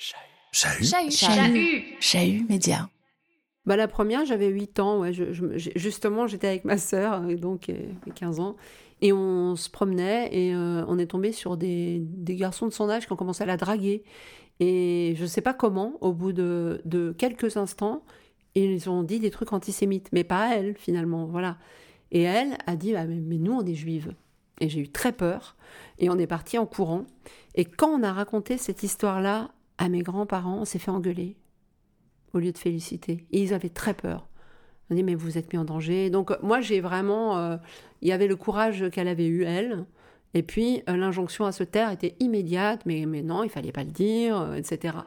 Chahut. Chahut. Chahut. Chahut média. Bah, la première, j'avais 8 ans. Ouais, je- je- j'ai- justement, j'étais avec ma sœur, euh, donc euh, 15 ans. Et on se promenait et euh, on est tombé sur des, des garçons de son âge qui ont commencé à la draguer. Et je sais pas comment, au bout de, de quelques instants, ils ont dit des trucs antisémites. Mais pas elle, finalement. Voilà. Et elle a dit Ah, mais, mais nous, on est juives. Et j'ai eu très peur. Et on est parti en courant. Et quand on a raconté cette histoire-là à mes grands-parents, on s'est fait engueuler au lieu de féliciter. Ils avaient très peur. On dit mais vous êtes mis en danger. Donc euh, moi j'ai vraiment, euh, il y avait le courage qu'elle avait eu elle. Et puis euh, l'injonction à se taire était immédiate. Mais mais non, il fallait pas le dire, etc.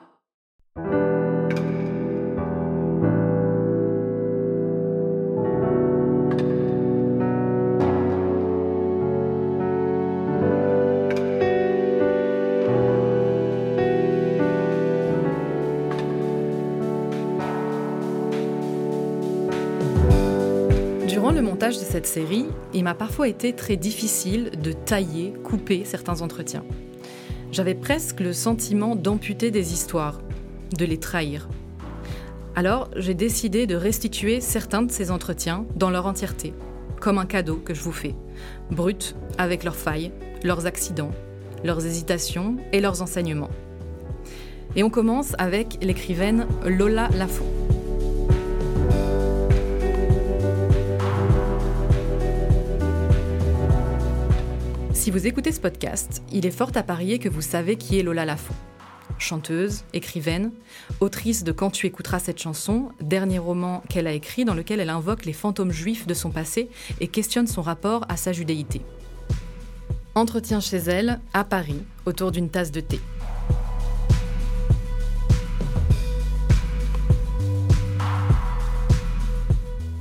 De cette série, il m'a parfois été très difficile de tailler, couper certains entretiens. J'avais presque le sentiment d'amputer des histoires, de les trahir. Alors, j'ai décidé de restituer certains de ces entretiens dans leur entièreté, comme un cadeau que je vous fais, brut, avec leurs failles, leurs accidents, leurs hésitations et leurs enseignements. Et on commence avec l'écrivaine Lola Lafont. Si vous écoutez ce podcast, il est fort à parier que vous savez qui est Lola Lafont. Chanteuse, écrivaine, autrice de Quand tu écouteras cette chanson, dernier roman qu'elle a écrit dans lequel elle invoque les fantômes juifs de son passé et questionne son rapport à sa judéité. Entretien chez elle, à Paris, autour d'une tasse de thé.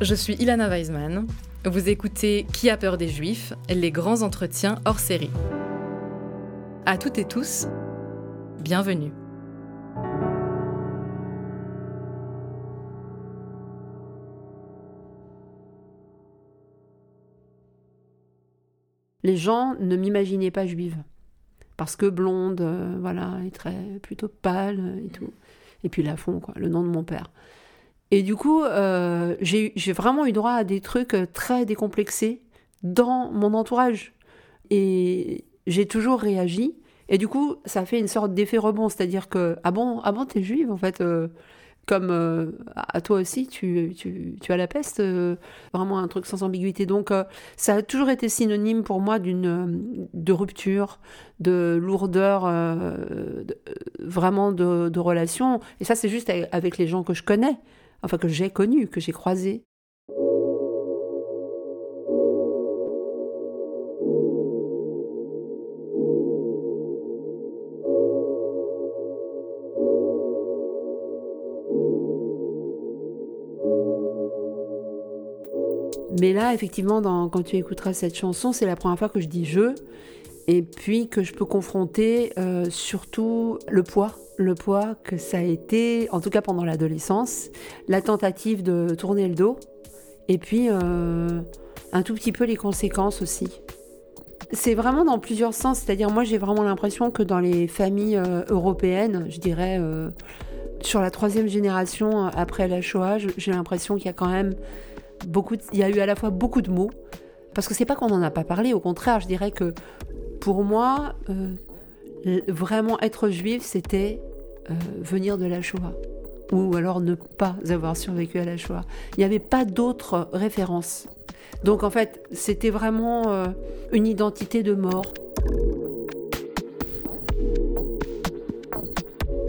Je suis Ilana Weisman. Vous écoutez Qui a peur des Juifs, les grands entretiens hors série. À toutes et tous, bienvenue. Les gens ne m'imaginaient pas juive parce que blonde, euh, voilà, et très plutôt pâle et tout. Et puis Lafont, quoi, le nom de mon père. Et du coup, euh, j'ai vraiment eu droit à des trucs euh, très décomplexés dans mon entourage. Et j'ai toujours réagi. Et du coup, ça fait une sorte d'effet rebond. C'est-à-dire que, ah bon, ah bon, t'es juive, en fait. euh, comme euh, à toi aussi, tu, tu, tu as la peste. euh, vraiment un truc sans ambiguïté. Donc, ça a toujours été synonyme pour moi d'une de rupture, de lourdeur, de- vraiment de, de relation. Et ça, c'est juste avec les gens que je connais enfin que j'ai connu, que j'ai croisé. Mais là, effectivement, quand tu écouteras cette chanson, c'est la première fois que je dis je, et puis que je peux confronter euh, surtout le poids, le poids que ça a été, en tout cas pendant l'adolescence, la tentative de tourner le dos, et puis euh, un tout petit peu les conséquences aussi. C'est vraiment dans plusieurs sens, c'est-à-dire moi j'ai vraiment l'impression que dans les familles euh, européennes, je dirais euh, sur la troisième génération après la Shoah, j'ai l'impression qu'il y a quand même beaucoup, il y a eu à la fois beaucoup de mots, parce que c'est pas qu'on n'en a pas parlé, au contraire, je dirais que pour moi, vraiment être juif, c'était euh, venir de la Shoah, ou alors ne pas avoir survécu à la Shoah. Il n'y avait pas d'autres références. Donc en fait, c'était vraiment euh, une identité de mort.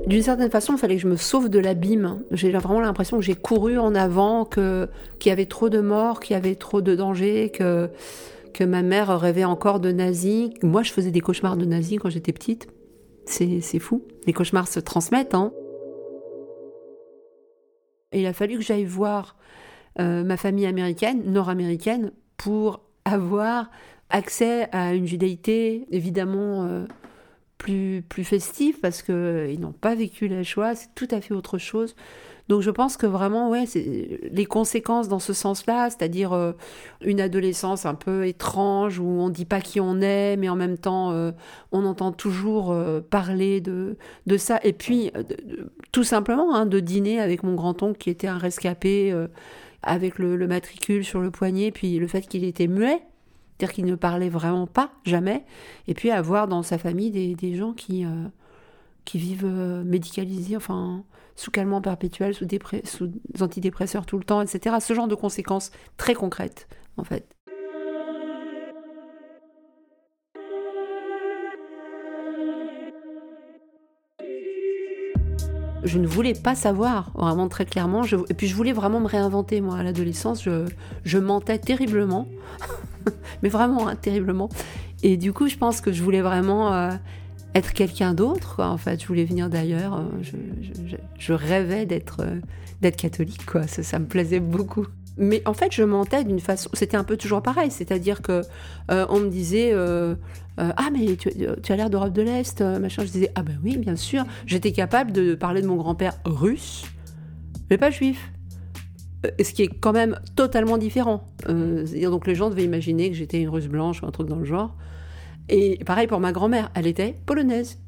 D'une certaine façon, il fallait que je me sauve de l'abîme. J'ai vraiment l'impression que j'ai couru en avant, que qu'il y avait trop de morts, qu'il y avait trop de dangers, que que ma mère rêvait encore de nazis. Moi, je faisais des cauchemars de nazis quand j'étais petite. C'est fou. Les cauchemars se transmettent, hein. Il a fallu que j'aille voir euh, ma famille américaine, nord-américaine, pour avoir accès à une judéité évidemment euh, plus, plus festif parce qu'ils n'ont pas vécu la Shoah, c'est tout à fait autre chose. Donc je pense que vraiment, ouais, les conséquences dans ce sens-là, c'est-à-dire euh, une adolescence un peu étrange où on ne dit pas qui on est, mais en même temps euh, on entend toujours euh, parler de, ça. Et puis tout simplement hein, de dîner avec mon grand-oncle qui était un rescapé avec le, le, matricule sur le poignet, puis le fait qu'il était muet. C'est-à-dire qu'il ne parlait vraiment pas, jamais. Et puis avoir dans sa famille des gens qui, qui vivent médicalisés, enfin, sous calmant perpétuel, sous, sous antidépresseurs tout le temps, etc. Ce genre de conséquences très concrètes, en fait. je ne voulais pas savoir, vraiment très clairement. et puis je voulais vraiment me réinventer, moi, à l'adolescence. Je, je, mentais terriblement, mais vraiment hein, terriblement. Et du coup, je pense que je voulais vraiment euh, être quelqu'un d'autre. En fait, je voulais venir d'ailleurs. Euh, je, rêvais d'être euh, d'être catholique, quoi. Ça, me plaisait beaucoup. Mais en fait, je mentais d'une façon. C'était un peu toujours pareil, c'est-à-dire que euh, on me disait ah mais tu, as l'air d'Europe de l'Est, machin. Je disais ah ben oui, bien sûr. J'étais capable de parler de mon grand-père russe, mais pas juif. Ce qui est quand même totalement différent. donc les gens devaient imaginer que j'étais une russe blanche ou un truc dans le genre. Et pareil pour ma grand-mère, elle était polonaise.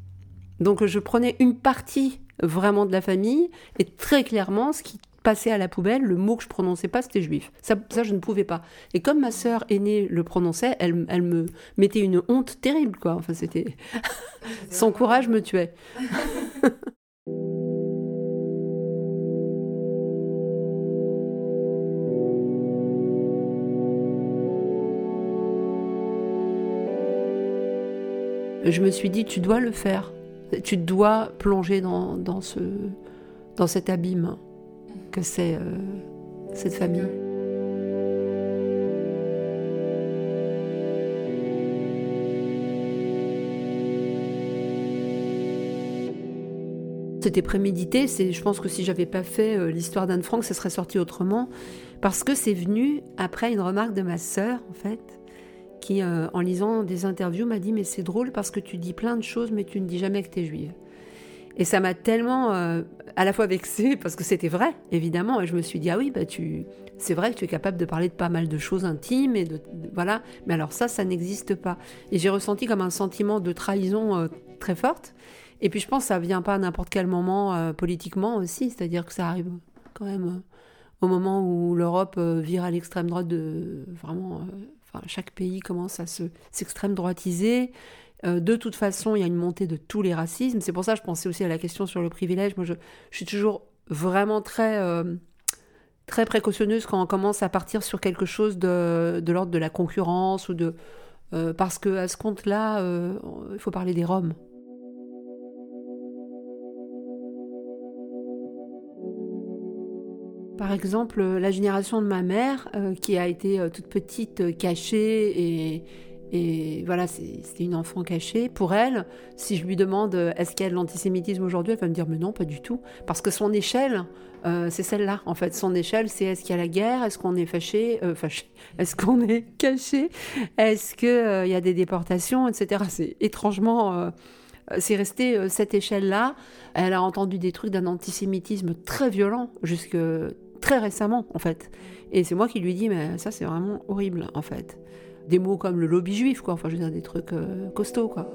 Donc je prenais une partie vraiment de la famille et très clairement ce qui passait à la poubelle, le mot que je prononçais pas, c'était juif. Ça, ça, je ne pouvais pas. Et comme ma sœur aînée le prononçait, elle, elle me mettait une honte terrible, quoi. Enfin, c'était... Son courage me tuait. je me suis dit, tu dois le faire. Tu dois plonger dans, dans, ce, dans cet abîme que c'est euh, cette famille. C'était prémédité. Je pense que si j'avais pas fait euh, l'histoire d'Anne Frank, ça serait sorti autrement, parce que c'est venu après une remarque de ma sœur, en fait, qui, euh, en lisant des interviews, m'a dit Mais c'est drôle parce que tu dis plein de choses, mais tu ne dis jamais que tu es juive. Et ça m'a tellement euh, à la fois vexée parce que c'était vrai, évidemment. Et je me suis dit Ah oui, bah tu, c'est vrai que tu es capable de parler de pas mal de choses intimes et voilà. Mais alors ça, ça n'existe pas. Et j'ai ressenti comme un sentiment de trahison euh, très forte. Et puis je pense que ça vient pas à n'importe quel moment politiquement aussi, c'est-à-dire que ça arrive quand même au moment où l'Europe vire à l'extrême droite de vraiment chaque pays commence à se, s'extrême droitiser. Euh, de toute façon, il y a une montée de tous les racismes. C'est pour ça que je pensais aussi à la question sur le privilège. Moi, je, suis toujours vraiment très, euh, très précautionneuse quand on commence à partir sur quelque chose de, de l'ordre de la concurrence ou de euh, parce que à ce compte-là, il faut parler des Roms. Par exemple, la génération de ma mère, euh, qui a été euh, toute petite, euh, cachée, et, voilà, c'était une enfant cachée. Pour elle, si je lui demande est-ce qu'il y a de l'antisémitisme aujourd'hui, elle va me dire mais non, pas du tout. Parce que son échelle, c'est celle-là. En fait, son échelle, c'est est-ce qu'il y a la guerre Est-ce qu'on est fâché, fâché Est-ce qu'on est caché Est-ce qu'il y a des déportations, etc. C'est étrangement c'est resté cette échelle-là. Elle a entendu des trucs d'un antisémitisme très violent, jusque très récemment en fait. Et c'est moi qui lui dis mais ça c'est vraiment horrible en fait. Des mots comme le lobby juif quoi, enfin je veux dire des trucs euh, costauds quoi.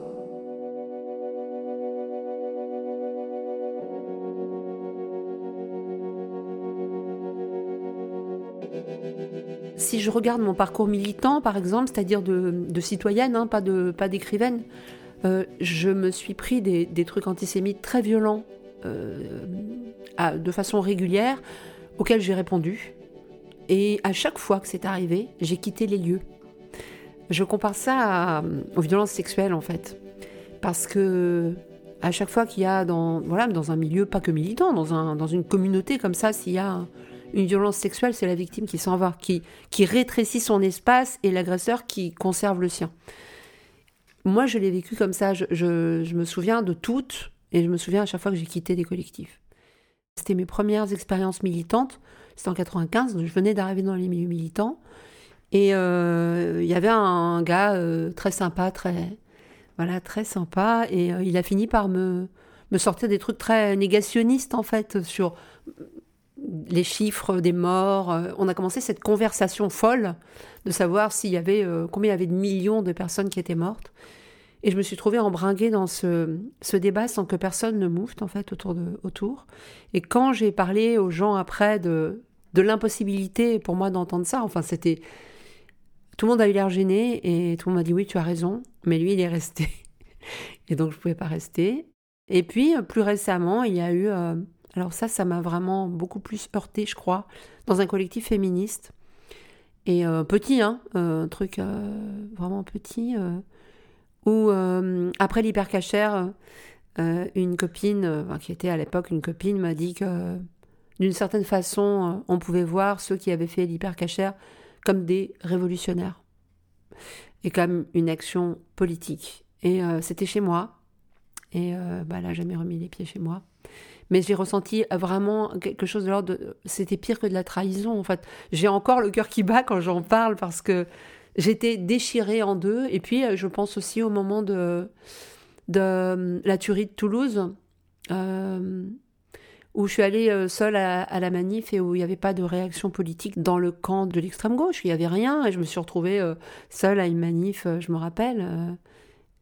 Si je regarde mon parcours militant, par exemple, c'est-à-dire de, citoyenne, hein, pas d'écrivaine, euh, je me suis pris des, trucs antisémites très violents euh, de façon régulière auquel j'ai répondu. Et à chaque fois que c'est arrivé, j'ai quitté les lieux. Je compare ça aux violences sexuelles en fait. Parce que à chaque fois qu'il y a dans, voilà, dans un milieu, pas que militant, dans, un, dans une communauté comme ça, s'il y a une violence sexuelle, c'est la victime qui s'en va, qui, qui rétrécit son espace et l'agresseur qui conserve le sien. Moi, je l'ai vécu comme ça. Je, je me souviens de toutes et je me souviens à chaque fois que j'ai quitté des collectifs. C'était mes premières expériences militantes. C'était en 95, donc je venais d'arriver dans les milieux militants. Et euh, il y avait un, gars euh, très sympa, très Voilà, très sympa. Et il a fini par me, me sortir des trucs très négationnistes, en fait, sur les chiffres des morts. On a commencé cette conversation folle de savoir s'il y avait, combien il y avait de millions de personnes qui étaient mortes. Et je me suis trouvée embringuée dans ce, ce débat sans que personne ne moufte, en fait, autour. De, autour. Et quand j'ai parlé aux gens après de, de l'impossibilité pour moi d'entendre ça, enfin, c'était. Tout le monde a eu l'air gêné et tout le monde m'a dit oui, tu as raison, mais lui, il est resté. et donc, je ne pouvais pas rester. Et puis, plus récemment, il y a eu. Euh, alors, ça, ça m'a vraiment beaucoup plus heurté, je crois, dans un collectif féministe. Et euh, petit, hein, un truc euh, vraiment petit où euh, après l'hypercachère, euh, une copine, euh, qui était à l'époque une copine, m'a dit que d'une certaine façon, on pouvait voir ceux qui avaient fait l'hypercachère comme des révolutionnaires et comme une action politique. Et c'était chez moi. Et bah, n'a jamais remis les pieds chez moi. Mais j'ai ressenti vraiment quelque chose de l'ordre. C'était pire que de la trahison, en fait. J'ai encore le cœur qui bat quand j'en parle parce que J'étais déchirée en deux. Et puis, euh, je pense aussi au moment de, euh, la tuerie de Toulouse, euh, où je suis allée seule à, la manif et où il n'y avait pas de réaction politique dans le camp de l'extrême gauche. Il n'y avait rien. Et je me suis retrouvée seule à une manif, je me rappelle.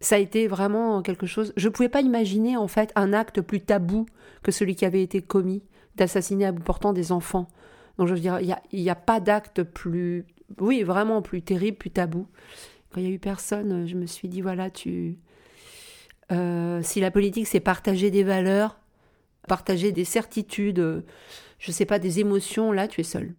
ça a été vraiment quelque chose. Je ne pouvais pas imaginer, en fait, un acte plus tabou que celui qui avait été commis, d'assassiner à bout portant des enfants. Donc, je veux dire, il n'y a, pas d'acte plus oui, vraiment plus terrible, plus tabou. Quand il y a eu personne, je me suis dit voilà, tu. Euh, si la politique c'est partager des valeurs, partager des certitudes, je sais pas, des émotions, là tu es seul.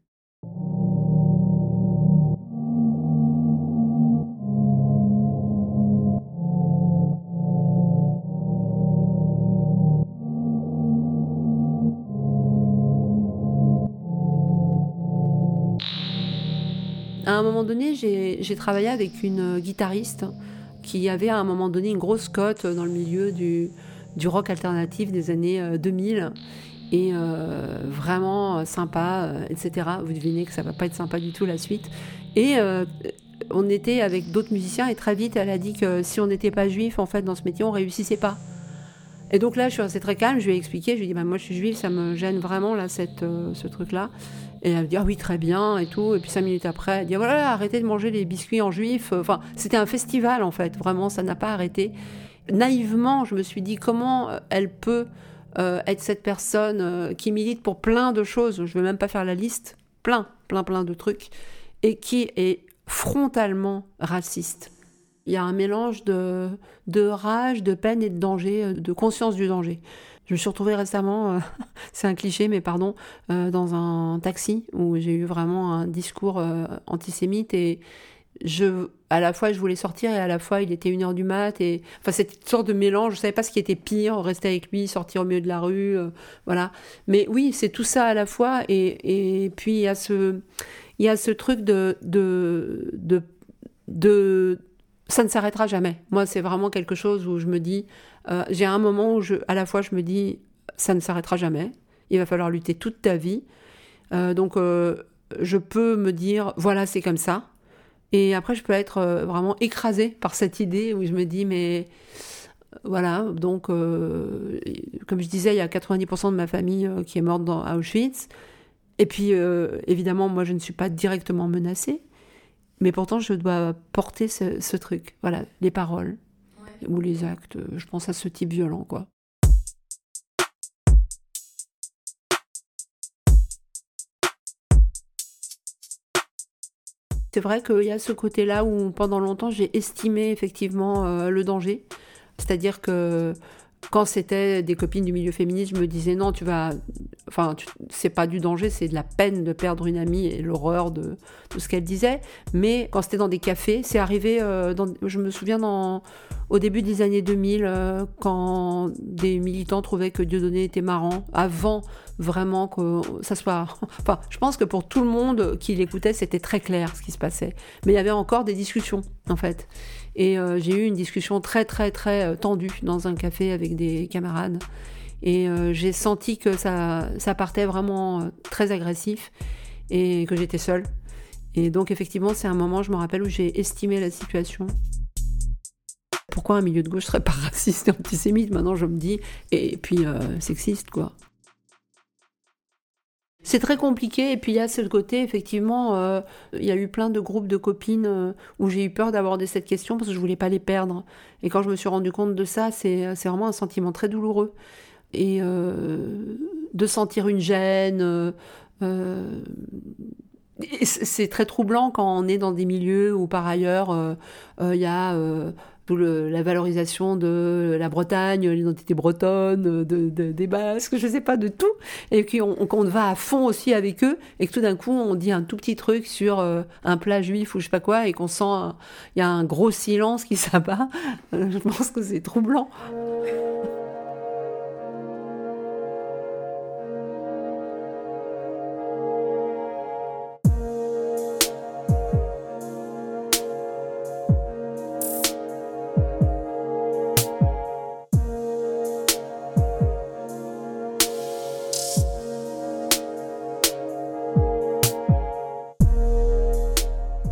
Un moment donné, j'ai travaillé avec une guitariste qui avait à un moment donné une grosse cote dans le milieu du, rock alternatif des années 2000 euh, et euh, vraiment sympa, euh, etc. Vous devinez que ça va pas être sympa du tout la suite. Et on était avec d'autres musiciens et très vite elle a dit que si on n'était pas juif en fait dans ce métier on réussissait pas. Et donc là je suis restée très calme, je lui ai expliqué, je lui ai dit bah, moi je suis juive, ça me gêne vraiment là cette, ce truc là. Et elle me dit ah oui très bien et tout. Et puis cinq minutes après, elle dit voilà arrêtez de manger les biscuits en juif. Enfin c'était un festival en fait, vraiment ça n'a pas arrêté. Naïvement je me suis dit comment euh, elle peut euh, être cette personne euh, qui milite pour plein de choses. Je ne vais même pas faire la liste, plein plein plein de trucs et qui est frontalement raciste. Il y a un mélange de, de rage, de peine et de danger, de conscience du danger. Je me suis retrouvée récemment, euh, c'est un cliché, mais pardon, euh, dans un taxi où j'ai eu vraiment un discours euh, antisémite et je, à la fois je voulais sortir et à la fois il était une heure du mat et enfin cette sorte de mélange, je savais pas ce qui était pire, rester avec lui, sortir au milieu de la rue, voilà. Mais oui, c'est tout ça à la fois et, et puis il y a ce il y a ce truc de, de ça ne s'arrêtera jamais. Moi, c'est vraiment quelque chose où je me dis, euh, j'ai un moment où à la fois je me dis, ça ne s'arrêtera jamais. Il va falloir lutter toute ta vie. Euh, donc, euh, je peux me dire, voilà, c'est comme ça. Et après, je peux être vraiment écrasée par cette idée où je me dis, mais voilà, donc, comme je disais, il y a 90% de ma famille qui est morte à Auschwitz. Et puis, évidemment, moi, je ne suis pas directement menacée. Mais pourtant, je dois porter ce, truc. Voilà, les paroles ou les actes. Je pense à ce type violent, quoi. C'est vrai qu'il y a ce côté-là où pendant longtemps j'ai estimé effectivement euh, le danger. C'est-à-dire que quand c'était des copines du milieu féministe, je me disais non, tu vas. Enfin, c'est pas du danger, c'est de la peine de perdre une amie et l'horreur de, de, ce qu'elle disait. Mais quand c'était dans des cafés, c'est arrivé. Euh, je me souviens au début des années 2000, euh, quand des militants trouvaient que Dieudonné était marrant, avant vraiment que ça soit. Enfin, je pense que pour tout le monde qui l'écoutait, c'était très clair ce qui se passait. Mais il y avait encore des discussions, en fait. Et euh, j'ai eu une discussion très, très, très tendue dans un café avec des camarades. Et euh, j'ai senti que ça, partait vraiment très agressif et que j'étais seule. Et donc, effectivement, c'est un moment, je me rappelle, où j'ai estimé la situation. Pourquoi un milieu de gauche serait pas raciste et antisémite? Maintenant, je me dis, et puis euh, sexiste, quoi. C'est très compliqué et puis il y a ce côté effectivement, euh, il y a eu plein de groupes de copines euh, où j'ai eu peur d'aborder cette question parce que je voulais pas les perdre. Et quand je me suis rendu compte de ça, c'est vraiment un sentiment très douloureux et de sentir une gêne. c'est très troublant quand on est dans des milieux où par ailleurs il y a la valorisation de la Bretagne, l'identité bretonne, de, des Basques, je sais pas, de tout, et qu'on va à fond aussi avec eux, et que tout d'un coup on dit un tout petit truc sur euh, un plat juif ou je sais pas quoi, et qu'on sent il y a un gros silence qui s'abat, je pense que c'est troublant.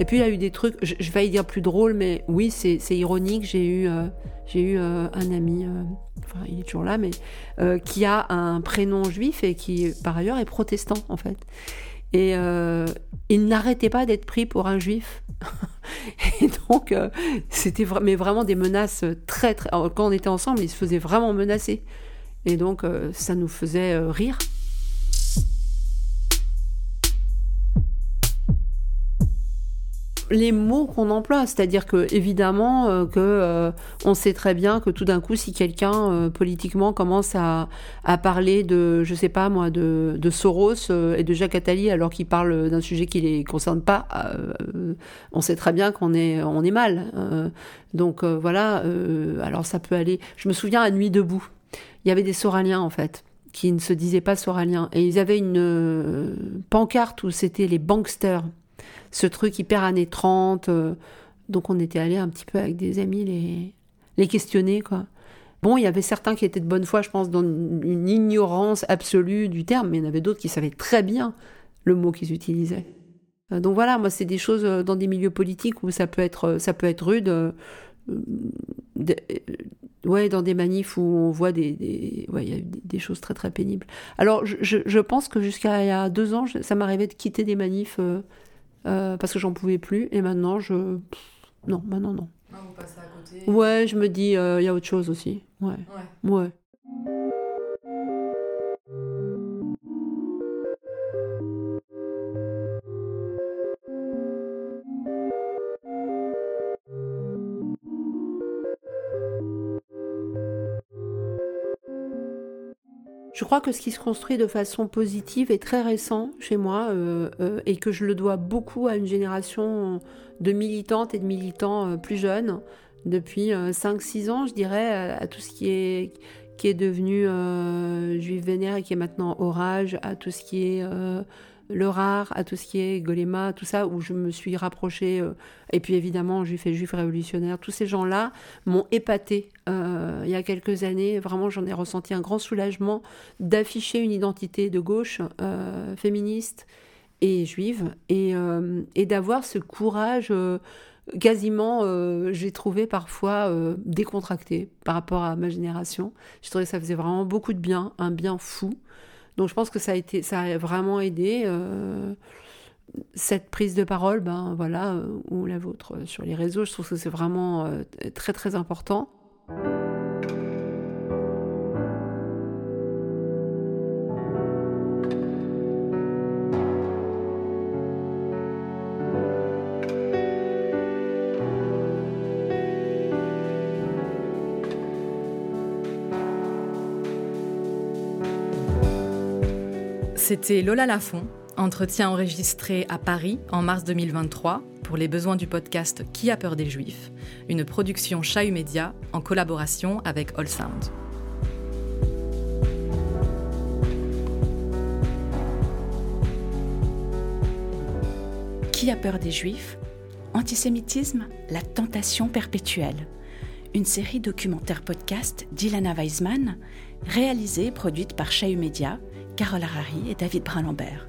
Puis il y a eu des trucs, je, vais failli dire plus drôle, mais oui, c'est ironique. J'ai eu, euh, eu euh, un ami, euh, enfin il est toujours là, mais qui a un prénom juif et qui par ailleurs est protestant en fait. Et il n'arrêtait pas d'être pris pour un juif. et donc c'était mais vraiment des menaces très très. Quand on était ensemble, il se faisait vraiment menacer. Et donc ça nous faisait rire. Les mots qu'on emploie, c'est-à-dire que évidemment euh, que euh, on sait très bien que tout d'un coup, si quelqu'un euh, politiquement commence à, à, parler de, je sais pas moi, de, de Soros et de Jacques Attali alors qu'il parle d'un sujet qui les concerne pas, on sait très bien qu'on est on est mal. donc voilà, alors ça peut aller. Je me souviens à Nuit debout, il y avait des Soraliens en fait qui ne se disaient pas Soraliens et ils avaient une pancarte où c'était les banksters ce truc hyper années 30. Euh, donc on était allé un petit peu avec des amis les, les questionner, quoi. Bon, il y avait certains qui étaient de bonne foi, je pense, dans une ignorance absolue du terme, mais il y en avait d'autres qui savaient très bien le mot qu'ils utilisaient. Euh, donc voilà, moi, c'est des choses euh, dans des milieux politiques où ça peut être, ça peut être rude. ouais, dans des manifs où on voit des, des ouais, y a des, choses très très pénibles. Alors, je, je, pense que jusqu'à il y a deux ans, ça m'arrivait de quitter des manifs euh, parce que j'en pouvais plus. Et maintenant, je. Non, maintenant, non. Ah, vous passez à côté Ouais, je me dis, il euh, y a autre chose aussi. Ouais. Ouais. ouais. Je crois que ce qui se construit de façon positive est très récent chez moi euh, euh, et que je le dois beaucoup à une génération de militantes et de militants euh, plus jeunes. Depuis 5-6 ans, je dirais, à, tout ce qui est, qui est devenu juif vénère et qui est maintenant orage, à tout ce qui est le rare, à tout ce qui est Golema, tout ça, où je me suis rapprochée. Euh, et puis évidemment, j'ai fait juif révolutionnaire. Tous ces gens-là m'ont épaté euh, il y a quelques années. Vraiment, j'en ai ressenti un grand soulagement d'afficher une identité de gauche euh, féministe et juive et, et d'avoir ce courage quasiment, j'ai trouvé parfois décontracté par rapport à ma génération. Je trouvais que ça faisait vraiment beaucoup de bien, un bien fou. Donc je pense que ça a, vraiment aidé euh, cette prise de parole, ben voilà, euh, ou la vôtre euh, sur les réseaux. Je trouve que c'est vraiment très très important. C'était Lola Lafont, entretien enregistré à Paris en mars 2023 pour les besoins du podcast Qui a peur des Juifs, une production Chahut Média en collaboration avec All Sound. Qui a peur des Juifs? Antisémitisme, la tentation perpétuelle. Une série documentaire podcast d'Ilana Weisman, réalisée et produite par Chahut Média Carole Harari et David Brun-Lambert.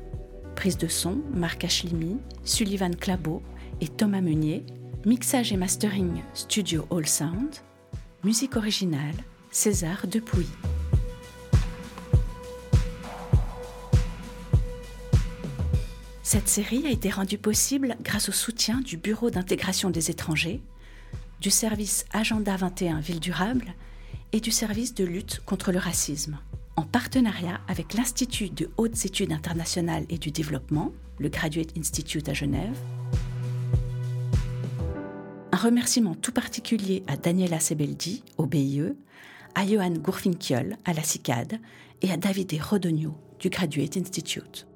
Prise de son, Marc Achlimi, Sullivan Clabot et Thomas Meunier. Mixage et mastering, Studio All Sound. Musique originale, César Depuy. Cette série a été rendue possible grâce au soutien du Bureau d'intégration des étrangers, du service Agenda 21 Ville Durable et du service de lutte contre le racisme, en partenariat avec l'Institut de hautes études internationales et du développement, le Graduate Institute à Genève. Un remerciement tout particulier à Daniela Sebeldi, au BIE, à Johan Gourfinkiol, à la CICAD, et à David Rodogno, du Graduate Institute.